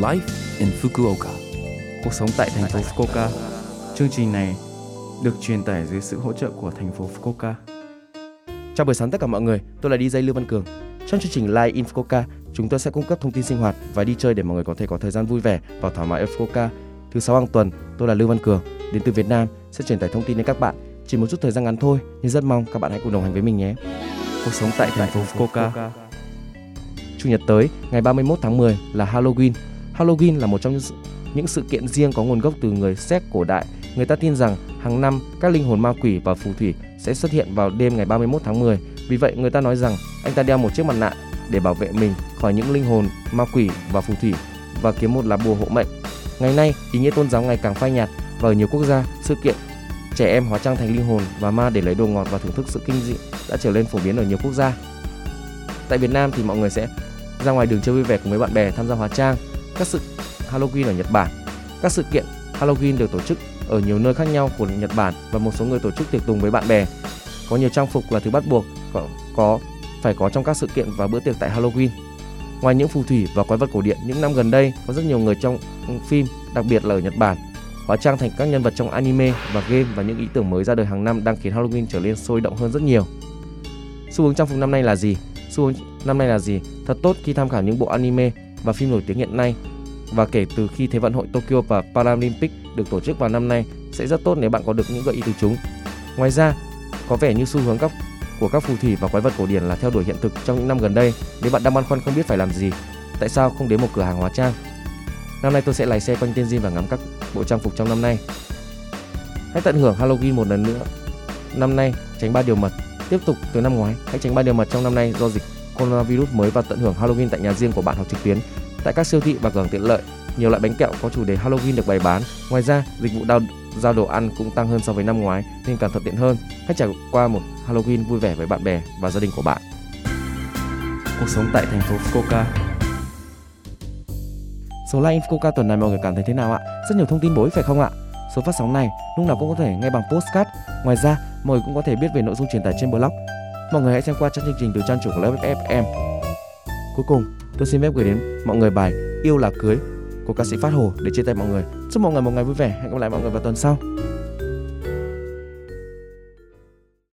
Life in Fukuoka. Cuộc sống tại thành phố Fukuoka. Chương trình này được truyền tải dưới sự hỗ trợ của thành phố Fukuoka. Chào buổi sáng tất cả mọi người, tôi là DJ Lưu Văn Cường. Trong chương trình Live in Fukuoka, chúng tôi sẽ cung cấp thông tin sinh hoạt và đi chơi để mọi người có thể có thời gian vui vẻ và thoải mái ở Fukuoka. Thứ sáu hàng tuần, tôi là Lưu Văn Cường, đến từ Việt Nam sẽ truyền tải thông tin đến các bạn. Chỉ một chút thời gian ngắn thôi, nhưng rất mong các bạn hãy cùng đồng hành với mình nhé. Cuộc sống tại thành phố Fukuoka. Chủ nhật tới, ngày 31 tháng 10 là Halloween. Halloween là một trong những sự- kiện riêng có nguồn gốc từ người Séc cổ đại. Người ta tin rằng hàng năm các linh hồn ma quỷ và phù thủy sẽ xuất hiện vào đêm ngày 31 tháng 10. Vì vậy người ta nói rằng anh ta đeo một chiếc mặt nạ để bảo vệ mình khỏi những linh hồn ma quỷ và phù thủy và kiếm một lá bùa hộ mệnh. Ngày nay, ý nghĩa tôn giáo ngày càng phai nhạt và ở nhiều quốc gia, sự kiện trẻ em hóa trang thành linh hồn và ma để lấy đồ ngọt và thưởng thức sự kinh dị đã trở nên phổ biến ở nhiều quốc gia. Tại Việt Nam thì mọi người sẽ ra ngoài đường chơi vui vẻ cùng với bạn bè tham gia hóa trang các sự Halloween ở Nhật Bản. Các sự kiện Halloween được tổ chức ở nhiều nơi khác nhau của Nhật Bản và một số người tổ chức tiệc tùng với bạn bè. Có nhiều trang phục là thứ bắt buộc có, có phải có trong các sự kiện và bữa tiệc tại Halloween. Ngoài những phù thủy và quái vật cổ điển, những năm gần đây có rất nhiều người trong phim, đặc biệt là ở Nhật Bản, hóa trang thành các nhân vật trong anime và game và những ý tưởng mới ra đời hàng năm đang khiến Halloween trở nên sôi động hơn rất nhiều. Xu hướng trang phục năm nay là gì? Xu hướng năm nay là gì? Thật tốt khi tham khảo những bộ anime và phim nổi tiếng hiện nay. Và kể từ khi Thế vận hội Tokyo và Paralympic được tổ chức vào năm nay sẽ rất tốt nếu bạn có được những gợi ý từ chúng. Ngoài ra, có vẻ như xu hướng các của các phù thủy và quái vật cổ điển là theo đuổi hiện thực trong những năm gần đây. Nếu bạn đang băn khoăn không biết phải làm gì, tại sao không đến một cửa hàng hóa trang? Năm nay tôi sẽ lái xe quanh Tiên và ngắm các bộ trang phục trong năm nay. Hãy tận hưởng Halloween một lần nữa. Năm nay tránh ba điều mật. Tiếp tục từ năm ngoái, hãy tránh ba điều mật trong năm nay do dịch coronavirus mới và tận hưởng Halloween tại nhà riêng của bạn hoặc trực tuyến. Tại các siêu thị và cửa hàng tiện lợi, nhiều loại bánh kẹo có chủ đề Halloween được bày bán. Ngoài ra, dịch vụ đao, giao đồ ăn cũng tăng hơn so với năm ngoái nên càng thuận tiện hơn. Hãy trải qua một Halloween vui vẻ với bạn bè và gia đình của bạn. Cuộc sống tại thành phố Fukuoka. Số like Infoca tuần này mọi người cảm thấy thế nào ạ? Rất nhiều thông tin bổ ích phải không ạ? Số phát sóng này lúc nào cũng có thể nghe bằng postcard. Ngoài ra, mọi người cũng có thể biết về nội dung truyền tải trên blog. Mọi người hãy xem qua trang chương trình từ trang chủ của lớp FM. Cuối cùng, tôi xin phép gửi đến mọi người bài Yêu là cưới của ca sĩ Phát Hồ để chia tay mọi người. Chúc mọi người một ngày vui vẻ. Hẹn gặp lại mọi người vào tuần sau.